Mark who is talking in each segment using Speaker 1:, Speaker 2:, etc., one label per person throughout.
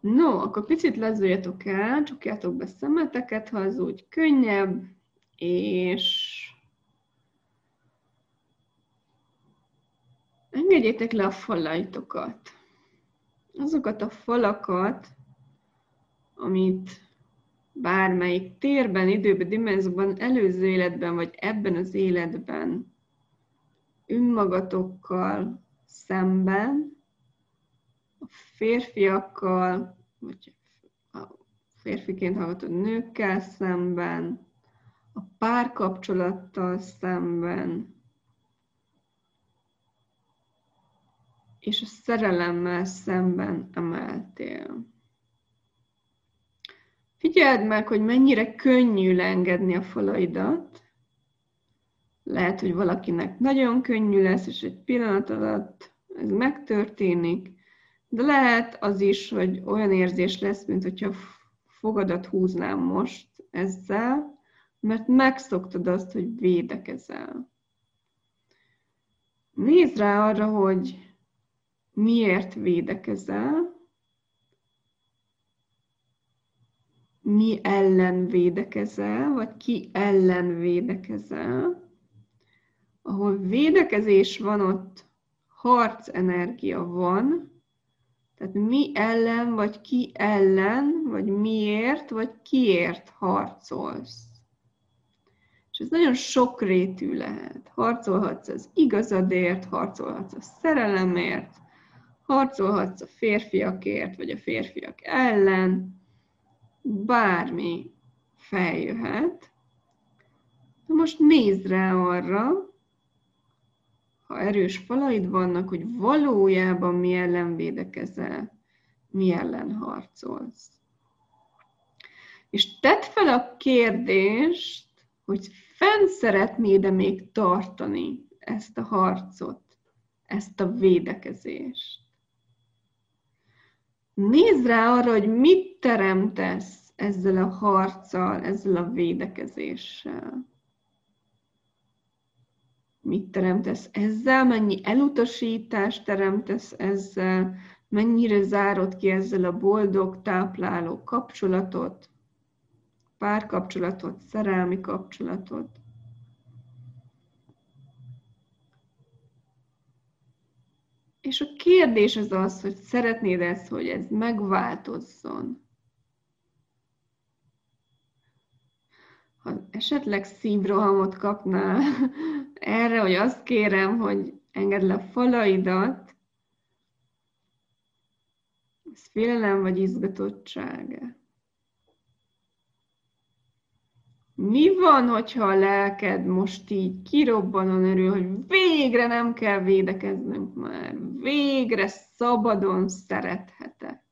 Speaker 1: No, akkor picit lazuljatok el, csukjátok be szemeteket, ha az úgy könnyebb, és engedjétek le a falaitokat. Azokat a falakat, amit bármelyik térben, időben, dimenzióban, előző életben, vagy ebben az életben önmagatokkal szemben, férfiakkal, vagy a férfiként hallgatod nőkkel szemben, a párkapcsolattal szemben, és a szerelemmel szemben emeltél. Figyeld meg, hogy mennyire könnyű leengedni a falaidat. Lehet, hogy valakinek nagyon könnyű lesz, és egy pillanat alatt ez megtörténik, de lehet az is, hogy olyan érzés lesz, mint hogyha fogadat húznám most ezzel, mert megszoktad azt, hogy védekezel. Nézd rá arra, hogy miért védekezel, mi ellen védekezel, vagy ki ellen védekezel. Ahol védekezés van, ott harc energia van, tehát mi ellen, vagy ki ellen, vagy miért, vagy kiért harcolsz. És ez nagyon sokrétű lehet. Harcolhatsz az igazadért, harcolhatsz a szerelemért, harcolhatsz a férfiakért, vagy a férfiak ellen, bármi feljöhet. Na most nézd rá arra, ha erős falaid vannak, hogy valójában mi ellen védekezel, mi ellen harcolsz. És tedd fel a kérdést, hogy fenn szeretnéd-e még tartani ezt a harcot, ezt a védekezést. Nézd rá arra, hogy mit teremtesz ezzel a harccal, ezzel a védekezéssel. Mit teremtesz ezzel, mennyi elutasítást teremtesz ezzel, mennyire zárod ki ezzel a boldog, tápláló kapcsolatot, párkapcsolatot, szerelmi kapcsolatot. És a kérdés az az, hogy szeretnéd ezt, hogy ez megváltozzon. Ha esetleg szívrohamot kapnál erre, hogy azt kérem, hogy engedd le a falaidat, ez félelem vagy izgatottság. Mi van, hogyha a lelked most így kirobbanon örül, hogy végre nem kell védekeznünk már, végre szabadon szerethetek.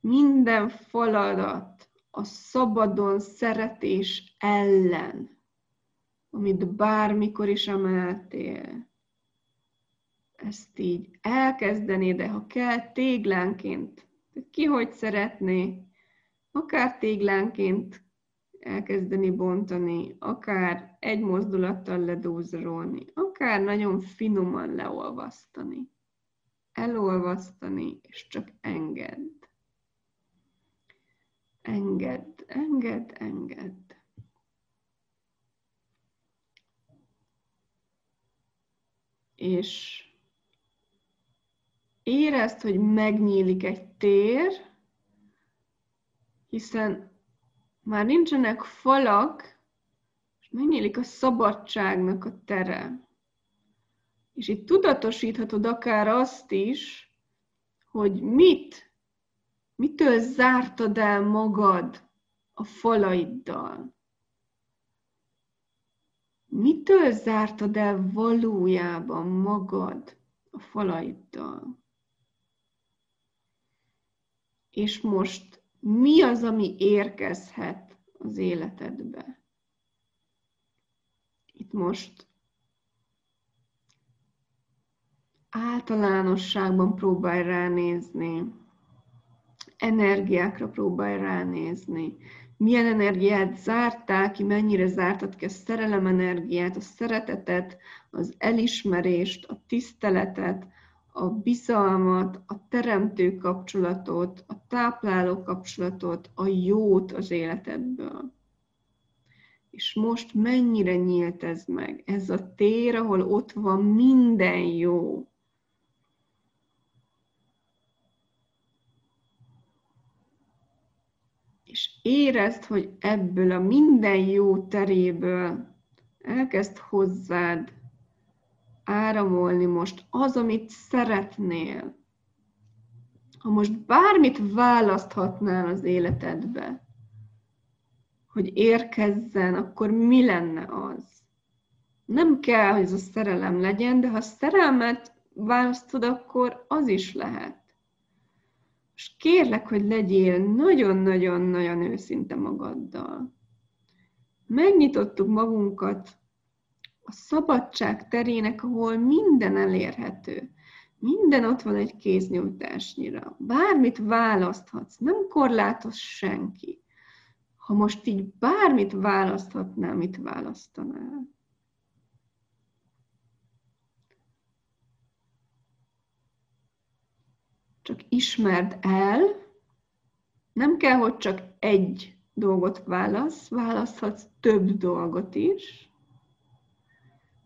Speaker 1: Minden faladat a szabadon szeretés ellen, amit bármikor is emeltél, ezt így elkezdené, de ha kell, téglánként, ki hogy szeretné, akár téglánként elkezdeni bontani, akár egy mozdulattal ledózolni, akár nagyon finoman leolvasztani. Elolvasztani, és csak engedd. Engedd, engedd, engedd. És érezd, hogy megnyílik egy tér, hiszen már nincsenek falak, és megnyílik a szabadságnak a tere. És itt tudatosíthatod akár azt is, hogy mit, mitől zártad el magad a falaiddal. Mitől zártad el valójában magad a falaiddal? És most mi az, ami érkezhet az életedbe. Itt most általánosságban próbálj ránézni, energiákra próbálj ránézni, milyen energiát zártál ki, mennyire zártad ki a szerelem energiát, a szeretetet, az elismerést, a tiszteletet, a bizalmat, a teremtő kapcsolatot, a tápláló kapcsolatot, a jót az életedből. És most mennyire nyílt ez meg? Ez a tér, ahol ott van minden jó. És érezd, hogy ebből a minden jó teréből elkezd hozzád áramolni most az, amit szeretnél. Ha most bármit választhatnál az életedbe, hogy érkezzen, akkor mi lenne az? Nem kell, hogy ez a szerelem legyen, de ha szerelmet választod, akkor az is lehet. És kérlek, hogy legyél nagyon-nagyon-nagyon őszinte magaddal. Megnyitottuk magunkat a szabadság terének, ahol minden elérhető. Minden ott van egy kéznyújtásnyira. Bármit választhatsz, nem korlátoz senki. Ha most így bármit választhatnál, mit választanál? Csak ismerd el, nem kell, hogy csak egy dolgot válasz, választhatsz több dolgot is,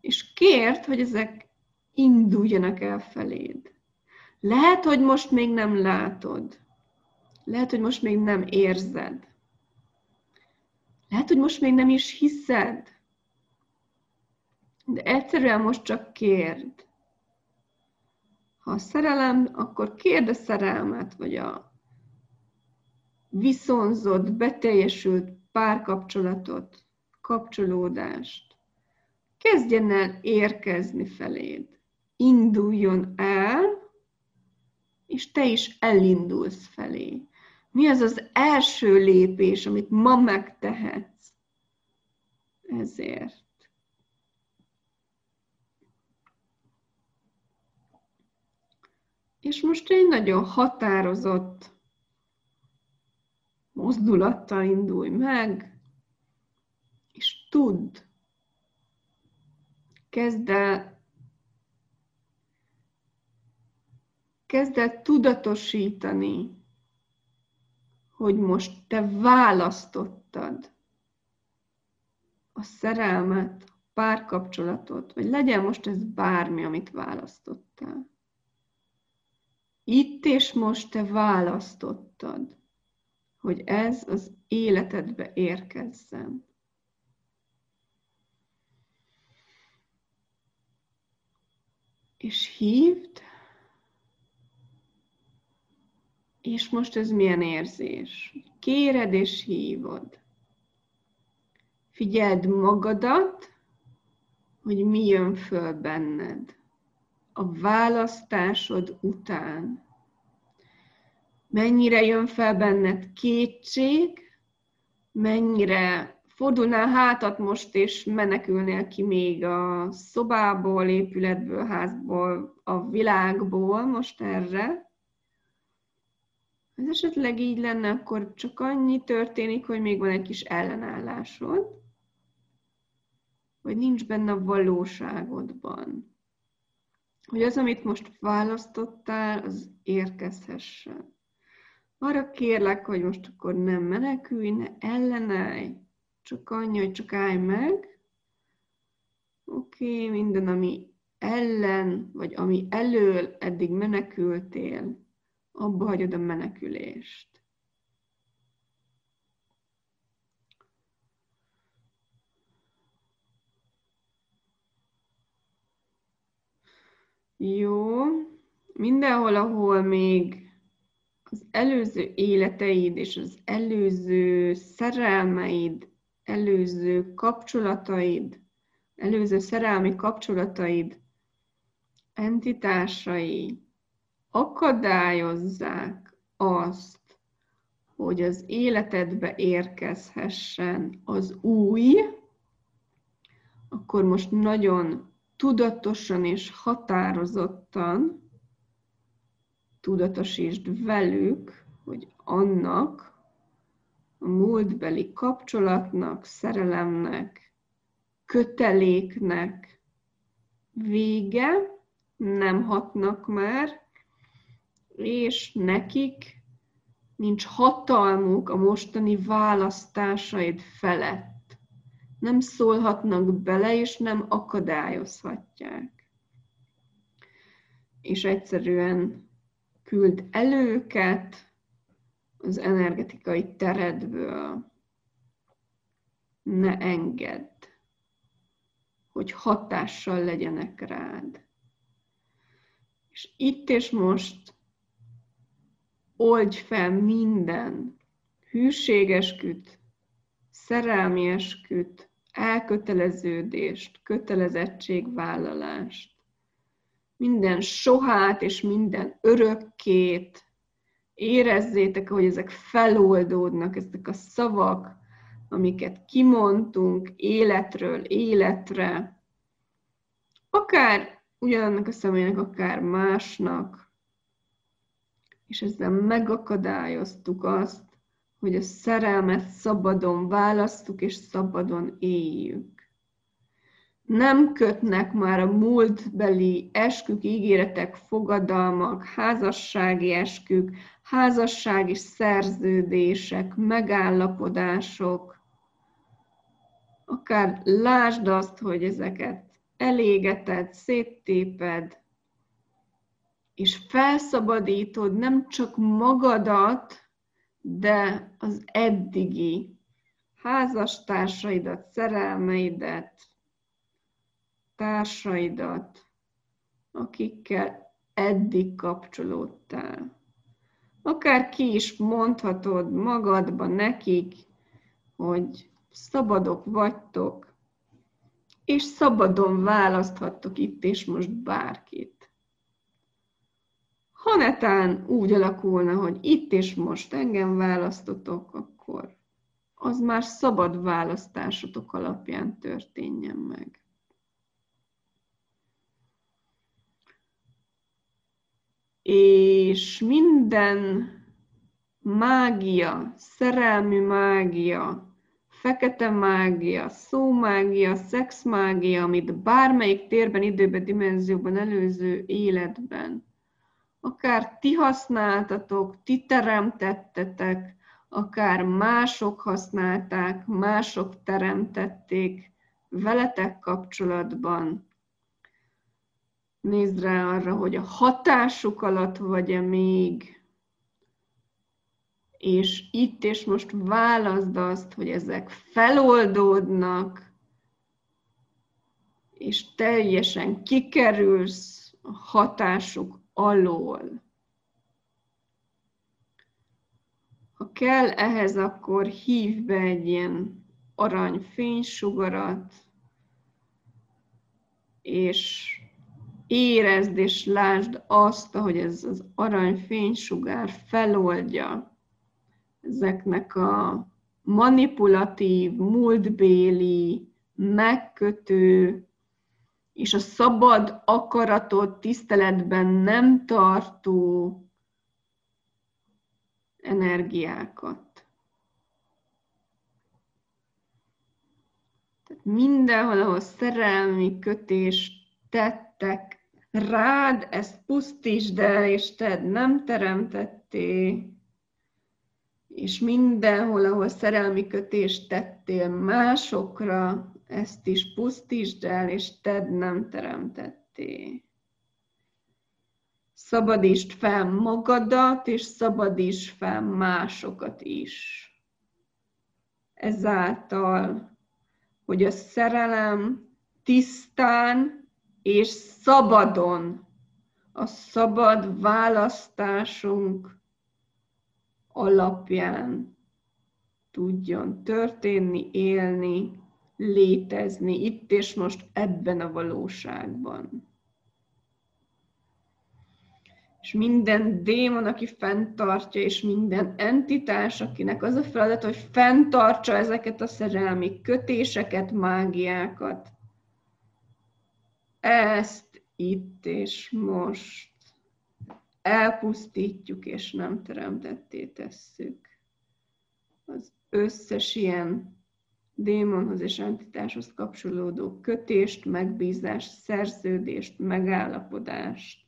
Speaker 1: és kért, hogy ezek induljanak el feléd. Lehet, hogy most még nem látod. Lehet, hogy most még nem érzed. Lehet, hogy most még nem is hiszed. De egyszerűen most csak kérd. Ha a szerelem, akkor kérd a szerelmet, vagy a viszonzott, beteljesült párkapcsolatot, kapcsolódást kezdjen el érkezni feléd. Induljon el, és te is elindulsz felé. Mi az az első lépés, amit ma megtehetsz? Ezért. És most egy nagyon határozott mozdulattal indulj meg, és tudd, kezd el, kezd el tudatosítani, hogy most te választottad a szerelmet, a párkapcsolatot, vagy legyen most ez bármi, amit választottál. Itt és most te választottad, hogy ez az életedbe érkezzen. és hívd, és most ez milyen érzés? Kéred és hívod. Figyeld magadat, hogy mi jön föl benned a választásod után. Mennyire jön fel benned kétség, mennyire fordulnál hátat most, és menekülnél ki még a szobából, épületből, házból, a világból most erre, ez esetleg így lenne, akkor csak annyi történik, hogy még van egy kis ellenállásod, vagy nincs benne a valóságodban. Hogy az, amit most választottál, az érkezhessen. Arra kérlek, hogy most akkor nem menekülj, ne ellenállj, csak annyi, hogy csak állj meg. Oké, okay, minden, ami ellen, vagy ami elől eddig menekültél, abba hagyod a menekülést. Jó, mindenhol, ahol még az előző életeid és az előző szerelmeid előző kapcsolataid, előző szerelmi kapcsolataid, entitásai akadályozzák azt, hogy az életedbe érkezhessen az új, akkor most nagyon tudatosan és határozottan tudatosítsd velük, hogy annak a múltbeli kapcsolatnak, szerelemnek, köteléknek vége, nem hatnak már, és nekik nincs hatalmuk a mostani választásaid felett. Nem szólhatnak bele, és nem akadályozhatják. És egyszerűen küld előket az energetikai teredből. Ne engedd, hogy hatással legyenek rád. És itt és most oldj fel minden hűségesküt, szerelmi esküt, elköteleződést, kötelezettségvállalást, minden sohát és minden örökkét, érezzétek, hogy ezek feloldódnak, ezek a szavak, amiket kimondtunk életről életre, akár ugyanannak a személynek, akár másnak, és ezzel megakadályoztuk azt, hogy a szerelmet szabadon választuk és szabadon éljük. Nem kötnek már a múltbeli eskük, ígéretek, fogadalmak, házassági eskük, házassági szerződések, megállapodások. Akár lásd azt, hogy ezeket elégeted, széttéped, és felszabadítod nem csak magadat, de az eddigi házastársaidat, szerelmeidet, társaidat, akikkel eddig kapcsolódtál. Akár ki is mondhatod magadba nekik, hogy szabadok vagytok, és szabadon választhattok itt és most bárkit. Ha netán úgy alakulna, hogy itt és most engem választotok, akkor az már szabad választásotok alapján történjen meg. És minden mágia, szerelmi mágia, fekete mágia, szómágia, szexmágia, amit bármelyik térben, időben, dimenzióban, előző életben akár ti használtatok, ti teremtettetek, akár mások használták, mások teremtették veletek kapcsolatban. Nézd rá arra, hogy a hatásuk alatt vagy-e még, és itt és most válaszd azt, hogy ezek feloldódnak, és teljesen kikerülsz a hatásuk alól. Ha kell ehhez, akkor hív be egy ilyen arany fénysugarat, és érezd és lásd azt, ahogy ez az arany fénysugár feloldja ezeknek a manipulatív, múltbéli, megkötő és a szabad akaratot tiszteletben nem tartó energiákat. Tehát mindenhol, ahol szerelmi kötés tettek rád, ezt pusztítsd el, és te nem teremtetté, és mindenhol, ahol szerelmi kötést tettél másokra, ezt is pusztítsd el, és tedd nem teremtetté. Szabadítsd fel magadat, és szabadítsd fel másokat is. Ezáltal, hogy a szerelem tisztán és szabadon, a szabad választásunk alapján tudjon történni, élni, létezni itt és most ebben a valóságban. És minden démon, aki fenntartja, és minden entitás, akinek az a feladat, hogy fenntartsa ezeket a szerelmi kötéseket, mágiákat, ezt itt és most elpusztítjuk, és nem teremtetté tesszük. Az összes ilyen démonhoz és entitáshoz kapcsolódó kötést, megbízást, szerződést, megállapodást,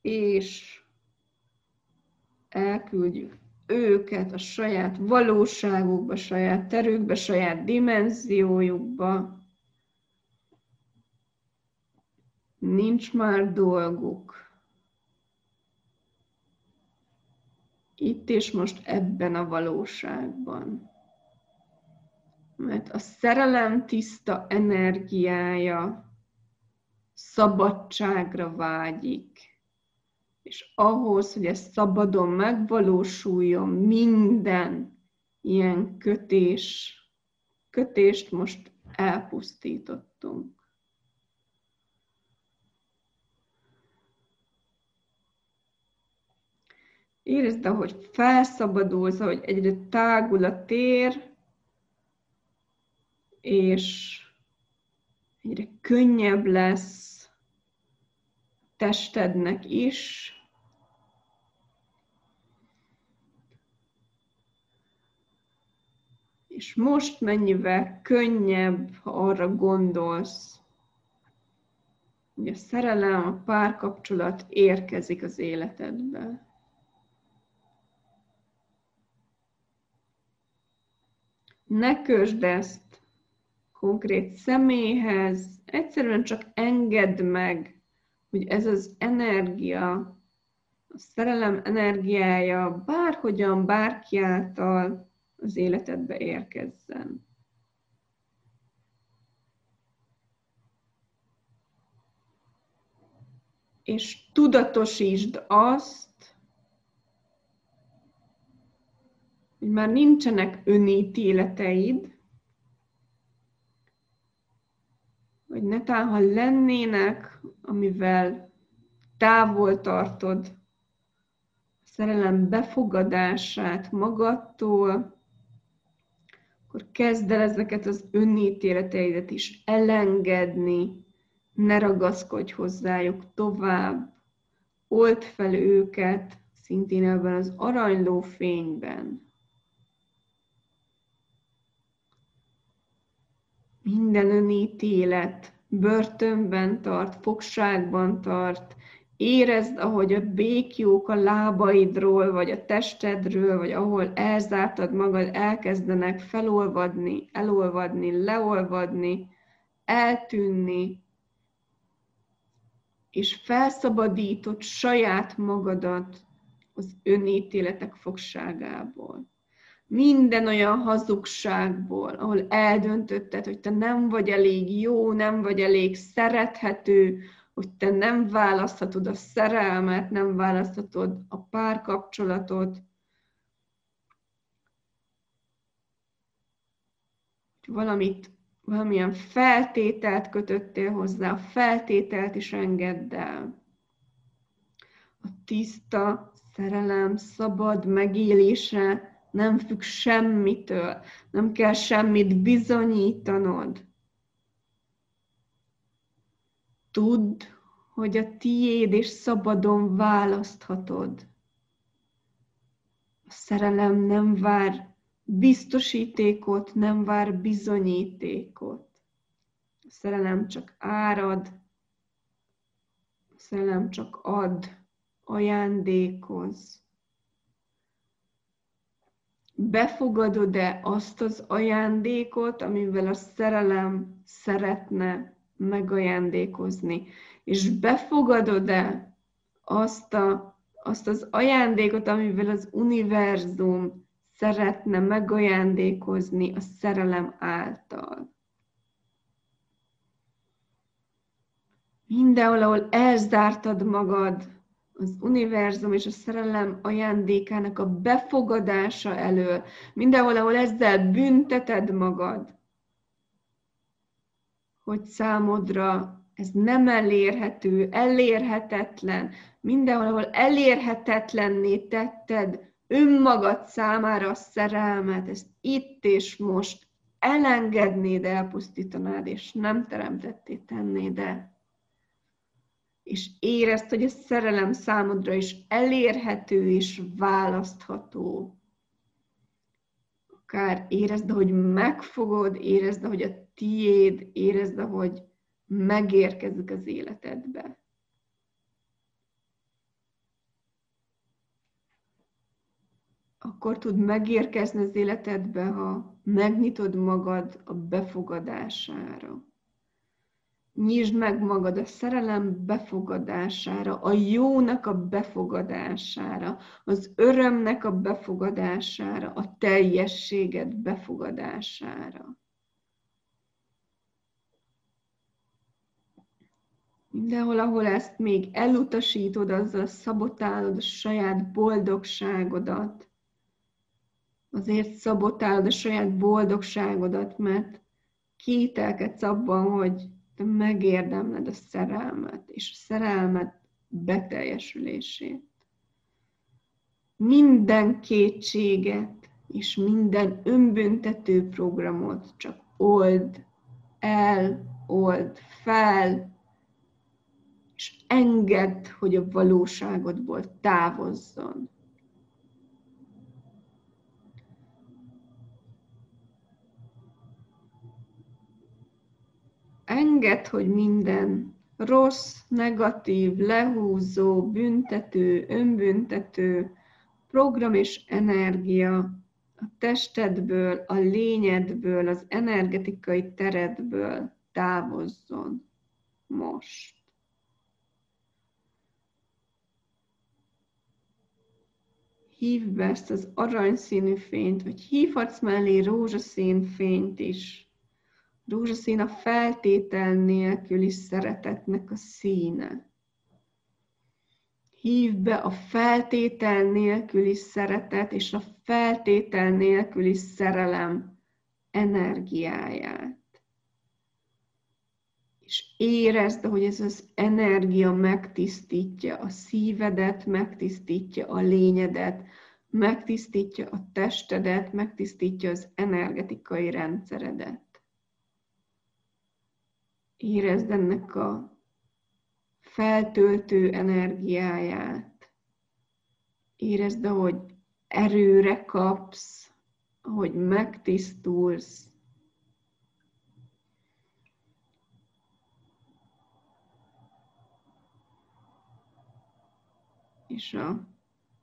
Speaker 1: és elküldjük őket a saját valóságukba, saját terükbe, saját dimenziójukba. Nincs már dolguk. Itt és most ebben a valóságban. Mert a szerelem tiszta energiája szabadságra vágyik és ahhoz, hogy ez szabadon megvalósuljon, minden ilyen kötés, kötést most elpusztítottunk. Érezd, ahogy felszabadulsz, hogy egyre tágul a tér, és egyre könnyebb lesz testednek is, És most mennyivel könnyebb, ha arra gondolsz, hogy a szerelem, a párkapcsolat érkezik az életedbe. Ne kösd ezt konkrét személyhez, egyszerűen csak engedd meg, hogy ez az energia, a szerelem energiája bárhogyan, bárki által az életedbe érkezzen. És tudatosítsd azt, hogy már nincsenek önítéleteid, vagy netán, ha lennének, amivel távol tartod a szerelem befogadását magadtól, akkor kezd el ezeket az önítéleteidet is elengedni, ne ragaszkodj hozzájuk tovább, old fel őket, szintén ebben az aranyló fényben. Minden önítélet börtönben tart, fogságban tart, Érezd, ahogy a békjók a lábaidról, vagy a testedről, vagy ahol elzártad magad, elkezdenek felolvadni, elolvadni, leolvadni, eltűnni, és felszabadított saját magadat az önítéletek fogságából. Minden olyan hazugságból, ahol eldöntötted, hogy te nem vagy elég jó, nem vagy elég szerethető, hogy te nem választhatod a szerelmet, nem választhatod a párkapcsolatot, valamit, valamilyen feltételt kötöttél hozzá, a feltételt is engedd el. A tiszta szerelem szabad megélése nem függ semmitől, nem kell semmit bizonyítanod. Tudd, hogy a tiéd és szabadon választhatod. A szerelem nem vár biztosítékot, nem vár bizonyítékot. A szerelem csak árad, a szerelem csak ad, ajándékoz. Befogadod-e azt az ajándékot, amivel a szerelem szeretne megajándékozni. És befogadod-e azt, a, azt az ajándékot, amivel az univerzum szeretne megajándékozni a szerelem által? Mindenhol, ahol elzártad magad az univerzum és a szerelem ajándékának a befogadása elől, mindenhol, ahol ezzel bünteted magad, hogy számodra ez nem elérhető, elérhetetlen, mindenhol, ahol elérhetetlenné tetted önmagad számára a szerelmet, ezt itt és most elengednéd, elpusztítanád, és nem teremtetté tennéd el. És érezd, hogy a szerelem számodra is elérhető és választható. akár érezd, hogy megfogod, érezd, hogy a tiéd, érezd, hogy megérkezik az életedbe. Akkor tud megérkezni az életedbe, ha megnyitod magad a befogadására. Nyisd meg magad a szerelem befogadására, a jónak a befogadására, az örömnek a befogadására, a teljességet befogadására. Mindenhol, ahol ezt még elutasítod, azzal szabotálod a saját boldogságodat. Azért szabotálod a saját boldogságodat, mert kételkedsz abban, hogy te megérdemled a szerelmet, és a szerelmet beteljesülését. Minden kétséget és minden önbüntető programot csak old el, old fel, és engedd, hogy a valóságodból távozzon. Engedd, hogy minden rossz, negatív, lehúzó, büntető, önbüntető program és energia a testedből, a lényedből, az energetikai teredből távozzon most. Hívd be ezt az aranyszínű fényt, vagy hívhatsz mellé rózsaszín fényt is. Rózsaszín a feltétel nélküli szeretetnek a színe. Hív be a feltétel nélküli szeretet és a feltétel nélküli szerelem energiáját. És érezd, hogy ez az energia megtisztítja a szívedet, megtisztítja a lényedet, megtisztítja a testedet, megtisztítja az energetikai rendszeredet érezd ennek a feltöltő energiáját. Érezd, ahogy erőre kapsz, ahogy megtisztulsz. És a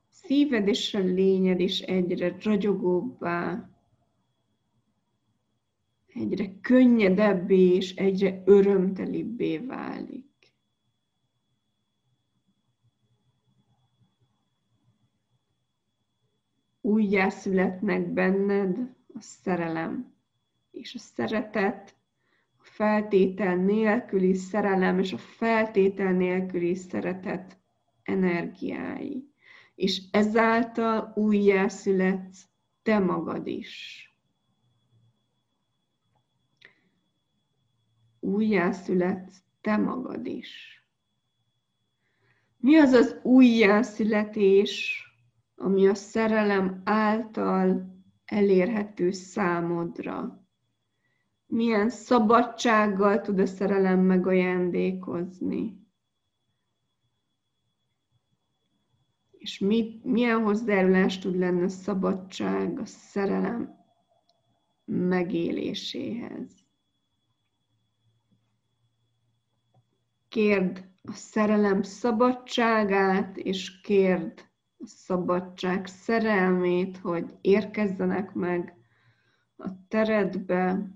Speaker 1: szíved és a lényed is egyre ragyogóbbá egyre könnyedebbé és egyre örömtelibbé válik. Újjászületnek benned a szerelem és a szeretet, a feltétel nélküli szerelem és a feltétel nélküli szeretet energiái. És ezáltal újjászületsz te magad is. Újjászületsz te magad is. Mi az az újjászületés, ami a szerelem által elérhető számodra? Milyen szabadsággal tud a szerelem megajándékozni? És mit, milyen hozzájárulás tud lenni a szabadság, a szerelem megéléséhez? Kérd a szerelem szabadságát, és kérd a szabadság szerelmét, hogy érkezzenek meg a teredbe,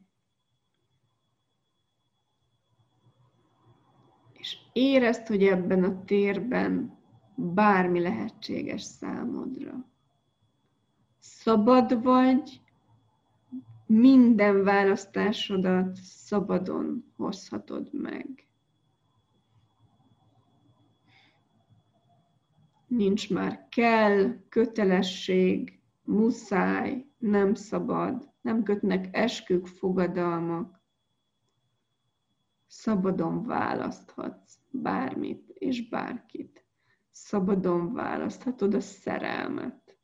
Speaker 1: és érezd, hogy ebben a térben bármi lehetséges számodra. Szabad vagy, minden választásodat szabadon hozhatod meg. Nincs már kell, kötelesség, muszáj, nem szabad, nem kötnek eskük, fogadalmak. Szabadon választhatsz bármit és bárkit. Szabadon választhatod a szerelmet.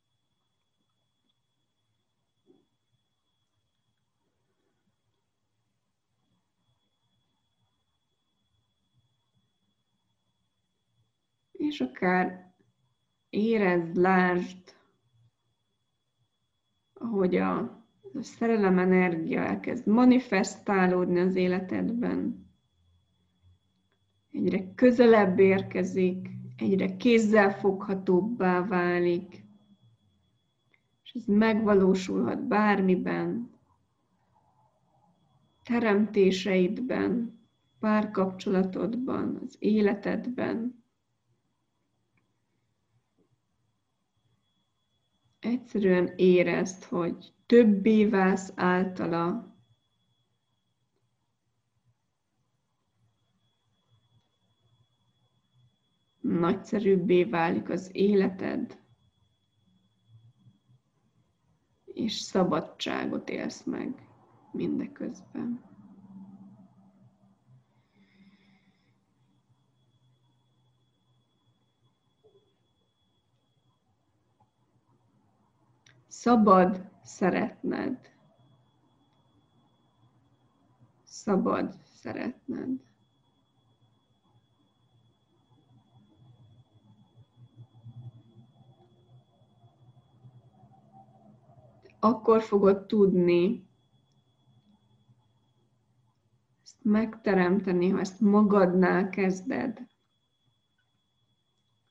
Speaker 1: És akár érezd, lásd, hogy a a szerelem energia elkezd manifestálódni az életedben. Egyre közelebb érkezik, egyre kézzelfoghatóbbá válik, és ez megvalósulhat bármiben, teremtéseidben, párkapcsolatodban, az életedben. Egyszerűen érezd, hogy többé válsz általa, nagyszerűbbé válik az életed, és szabadságot élsz meg mindeközben. Szabad szeretned. Szabad szeretned. Akkor fogod tudni ezt megteremteni, ha ezt magadnál kezded.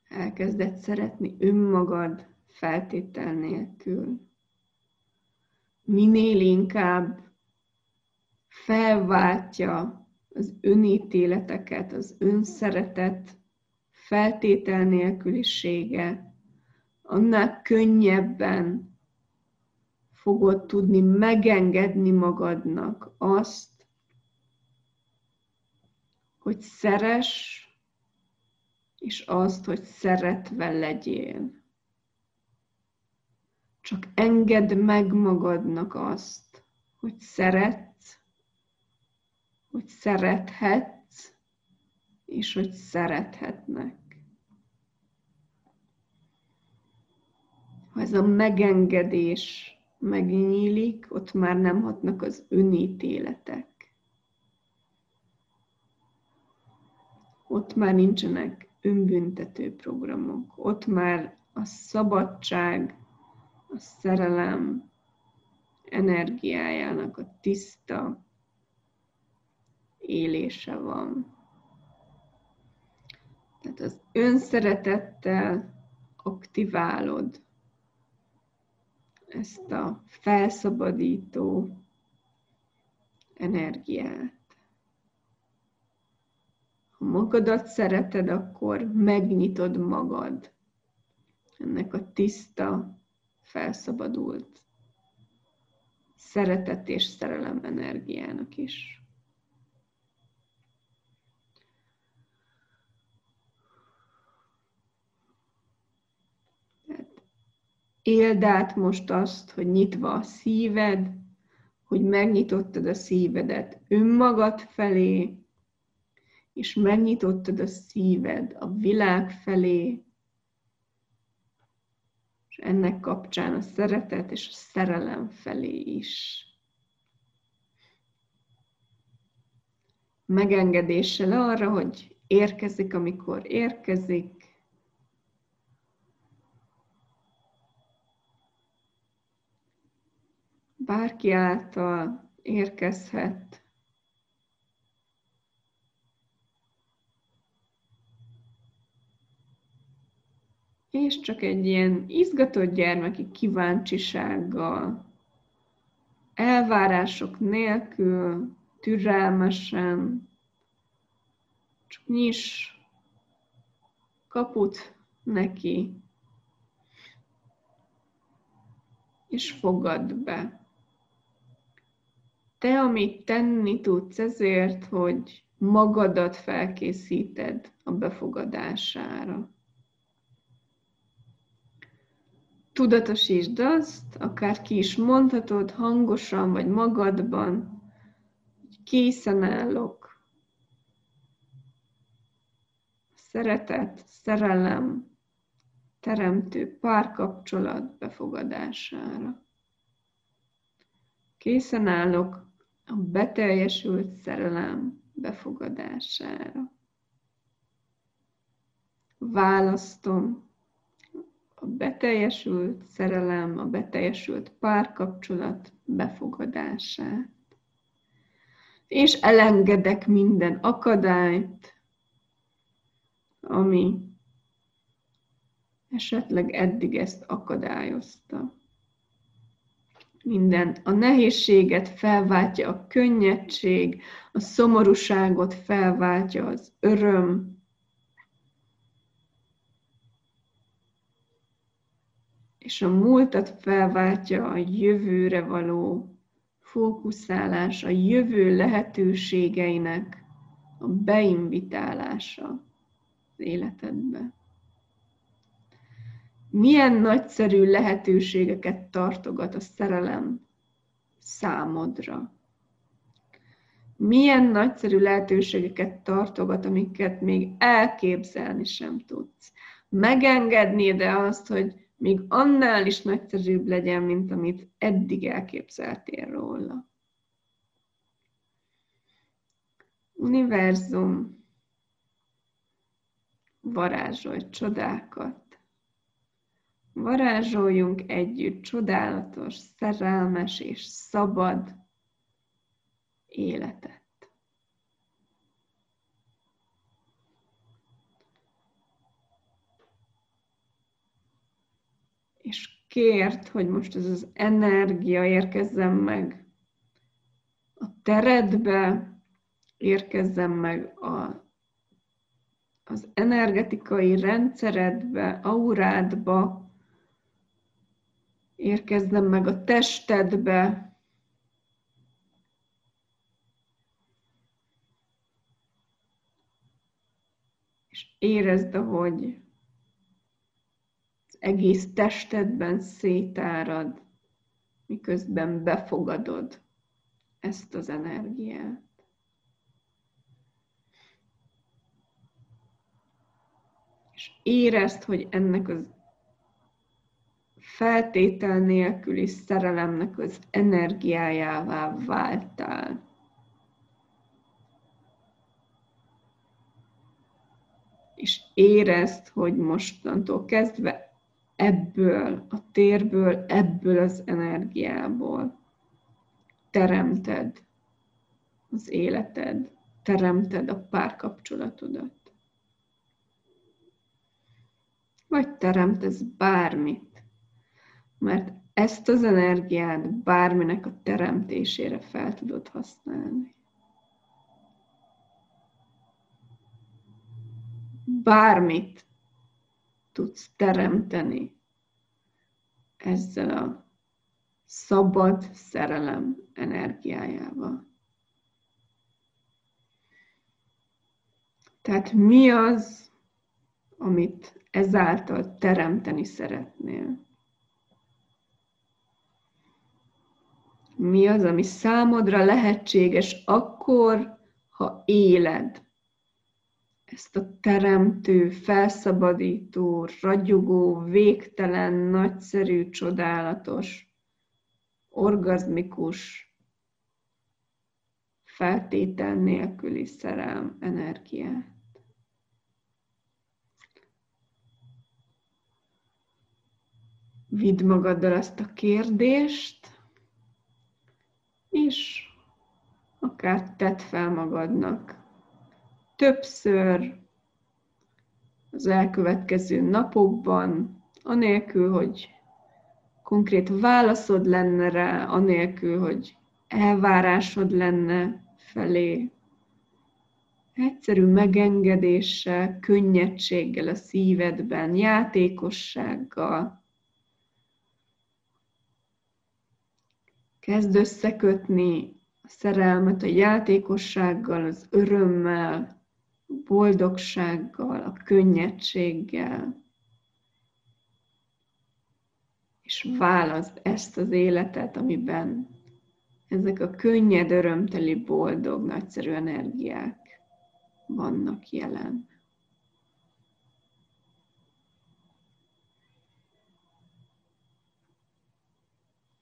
Speaker 1: Elkezded szeretni önmagad feltétel nélkül minél inkább felváltja az önítéleteket, az önszeretet feltétel nélkülisége, annál könnyebben fogod tudni megengedni magadnak azt, hogy szeres, és azt, hogy szeretve legyél. Csak engedd meg magadnak azt, hogy szeretsz, hogy szerethetsz, és hogy szerethetnek. Ha ez a megengedés megnyílik, ott már nem hatnak az önítéletek. Ott már nincsenek önbüntető programok, ott már a szabadság, a szerelem energiájának a tiszta élése van. Tehát az önszeretettel aktiválod ezt a felszabadító energiát. Ha magadat szereted, akkor megnyitod magad ennek a tiszta felszabadult szeretet és szerelem energiának is. Tehát éld át most azt, hogy nyitva a szíved, hogy megnyitottad a szívedet önmagad felé, és megnyitottad a szíved a világ felé, és ennek kapcsán a szeretet és a szerelem felé is. Megengedéssel arra, hogy érkezik, amikor érkezik, bárki által érkezhet, és csak egy ilyen izgatott gyermeki kíváncsisággal, elvárások nélkül, türelmesen, csak nyis kaput neki, és fogad be. Te, amit tenni tudsz ezért, hogy magadat felkészíted a befogadására. Tudatosítsd azt, akár ki is mondhatod hangosan, vagy magadban, hogy készen állok. Szeretet, szerelem, teremtő párkapcsolat befogadására. Készen állok a beteljesült szerelem befogadására. Választom a beteljesült szerelem, a beteljesült párkapcsolat befogadását. És elengedek minden akadályt, ami esetleg eddig ezt akadályozta. Minden a nehézséget felváltja a könnyedség, a szomorúságot felváltja az öröm, és a múltat felváltja a jövőre való fókuszálás, a jövő lehetőségeinek a beinvitálása az életedbe. Milyen nagyszerű lehetőségeket tartogat a szerelem számodra. Milyen nagyszerű lehetőségeket tartogat, amiket még elképzelni sem tudsz. Megengedni de azt, hogy még annál is nagyszerűbb legyen, mint amit eddig elképzeltél róla. Univerzum varázsolj csodákat. Varázsoljunk együtt csodálatos, szerelmes és szabad életet. és kért, hogy most ez az energia érkezzen meg a teredbe, érkezzen meg a, az energetikai rendszeredbe, aurádba, érkezzen meg a testedbe, és érezd, ahogy egész testedben szétárad, miközben befogadod ezt az energiát. És érezd, hogy ennek az feltétel nélküli szerelemnek az energiájává váltál. És érezd, hogy mostantól kezdve ebből a térből, ebből az energiából teremted az életed, teremted a párkapcsolatodat. Vagy teremtesz bármit, mert ezt az energiát bárminek a teremtésére fel tudod használni. Bármit tudsz teremteni ezzel a szabad szerelem energiájával. Tehát mi az, amit ezáltal teremteni szeretnél? Mi az, ami számodra lehetséges akkor, ha éled ezt a teremtő, felszabadító, ragyogó, végtelen, nagyszerű, csodálatos, orgazmikus, feltétel nélküli szerelm energiát. Vidd magaddal azt a kérdést, és akár tedd fel magadnak többször az elkövetkező napokban, anélkül, hogy konkrét válaszod lenne rá, anélkül, hogy elvárásod lenne felé. Egyszerű megengedéssel, könnyedséggel a szívedben, játékossággal. Kezd összekötni a szerelmet a játékossággal, az örömmel, boldogsággal, a könnyedséggel, és válaszd ezt az életet, amiben ezek a könnyed, örömteli, boldog, nagyszerű energiák vannak jelen.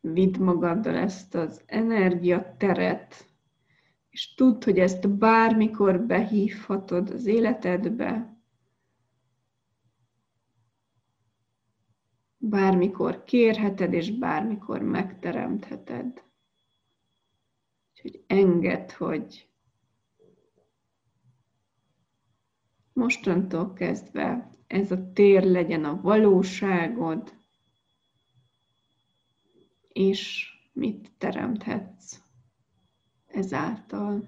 Speaker 1: Vidd magaddal ezt az energiateret, és tudd, hogy ezt bármikor behívhatod az életedbe, bármikor kérheted, és bármikor megteremtheted. Úgyhogy engedd, hogy mostantól kezdve ez a tér legyen a valóságod, és mit teremthetsz ezáltal.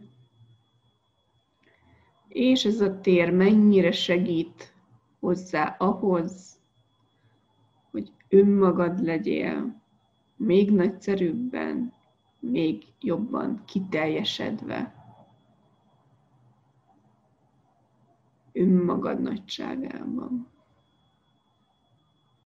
Speaker 1: És ez a tér mennyire segít hozzá ahhoz, hogy önmagad legyél még nagyszerűbben, még jobban kiteljesedve. Önmagad nagyságában.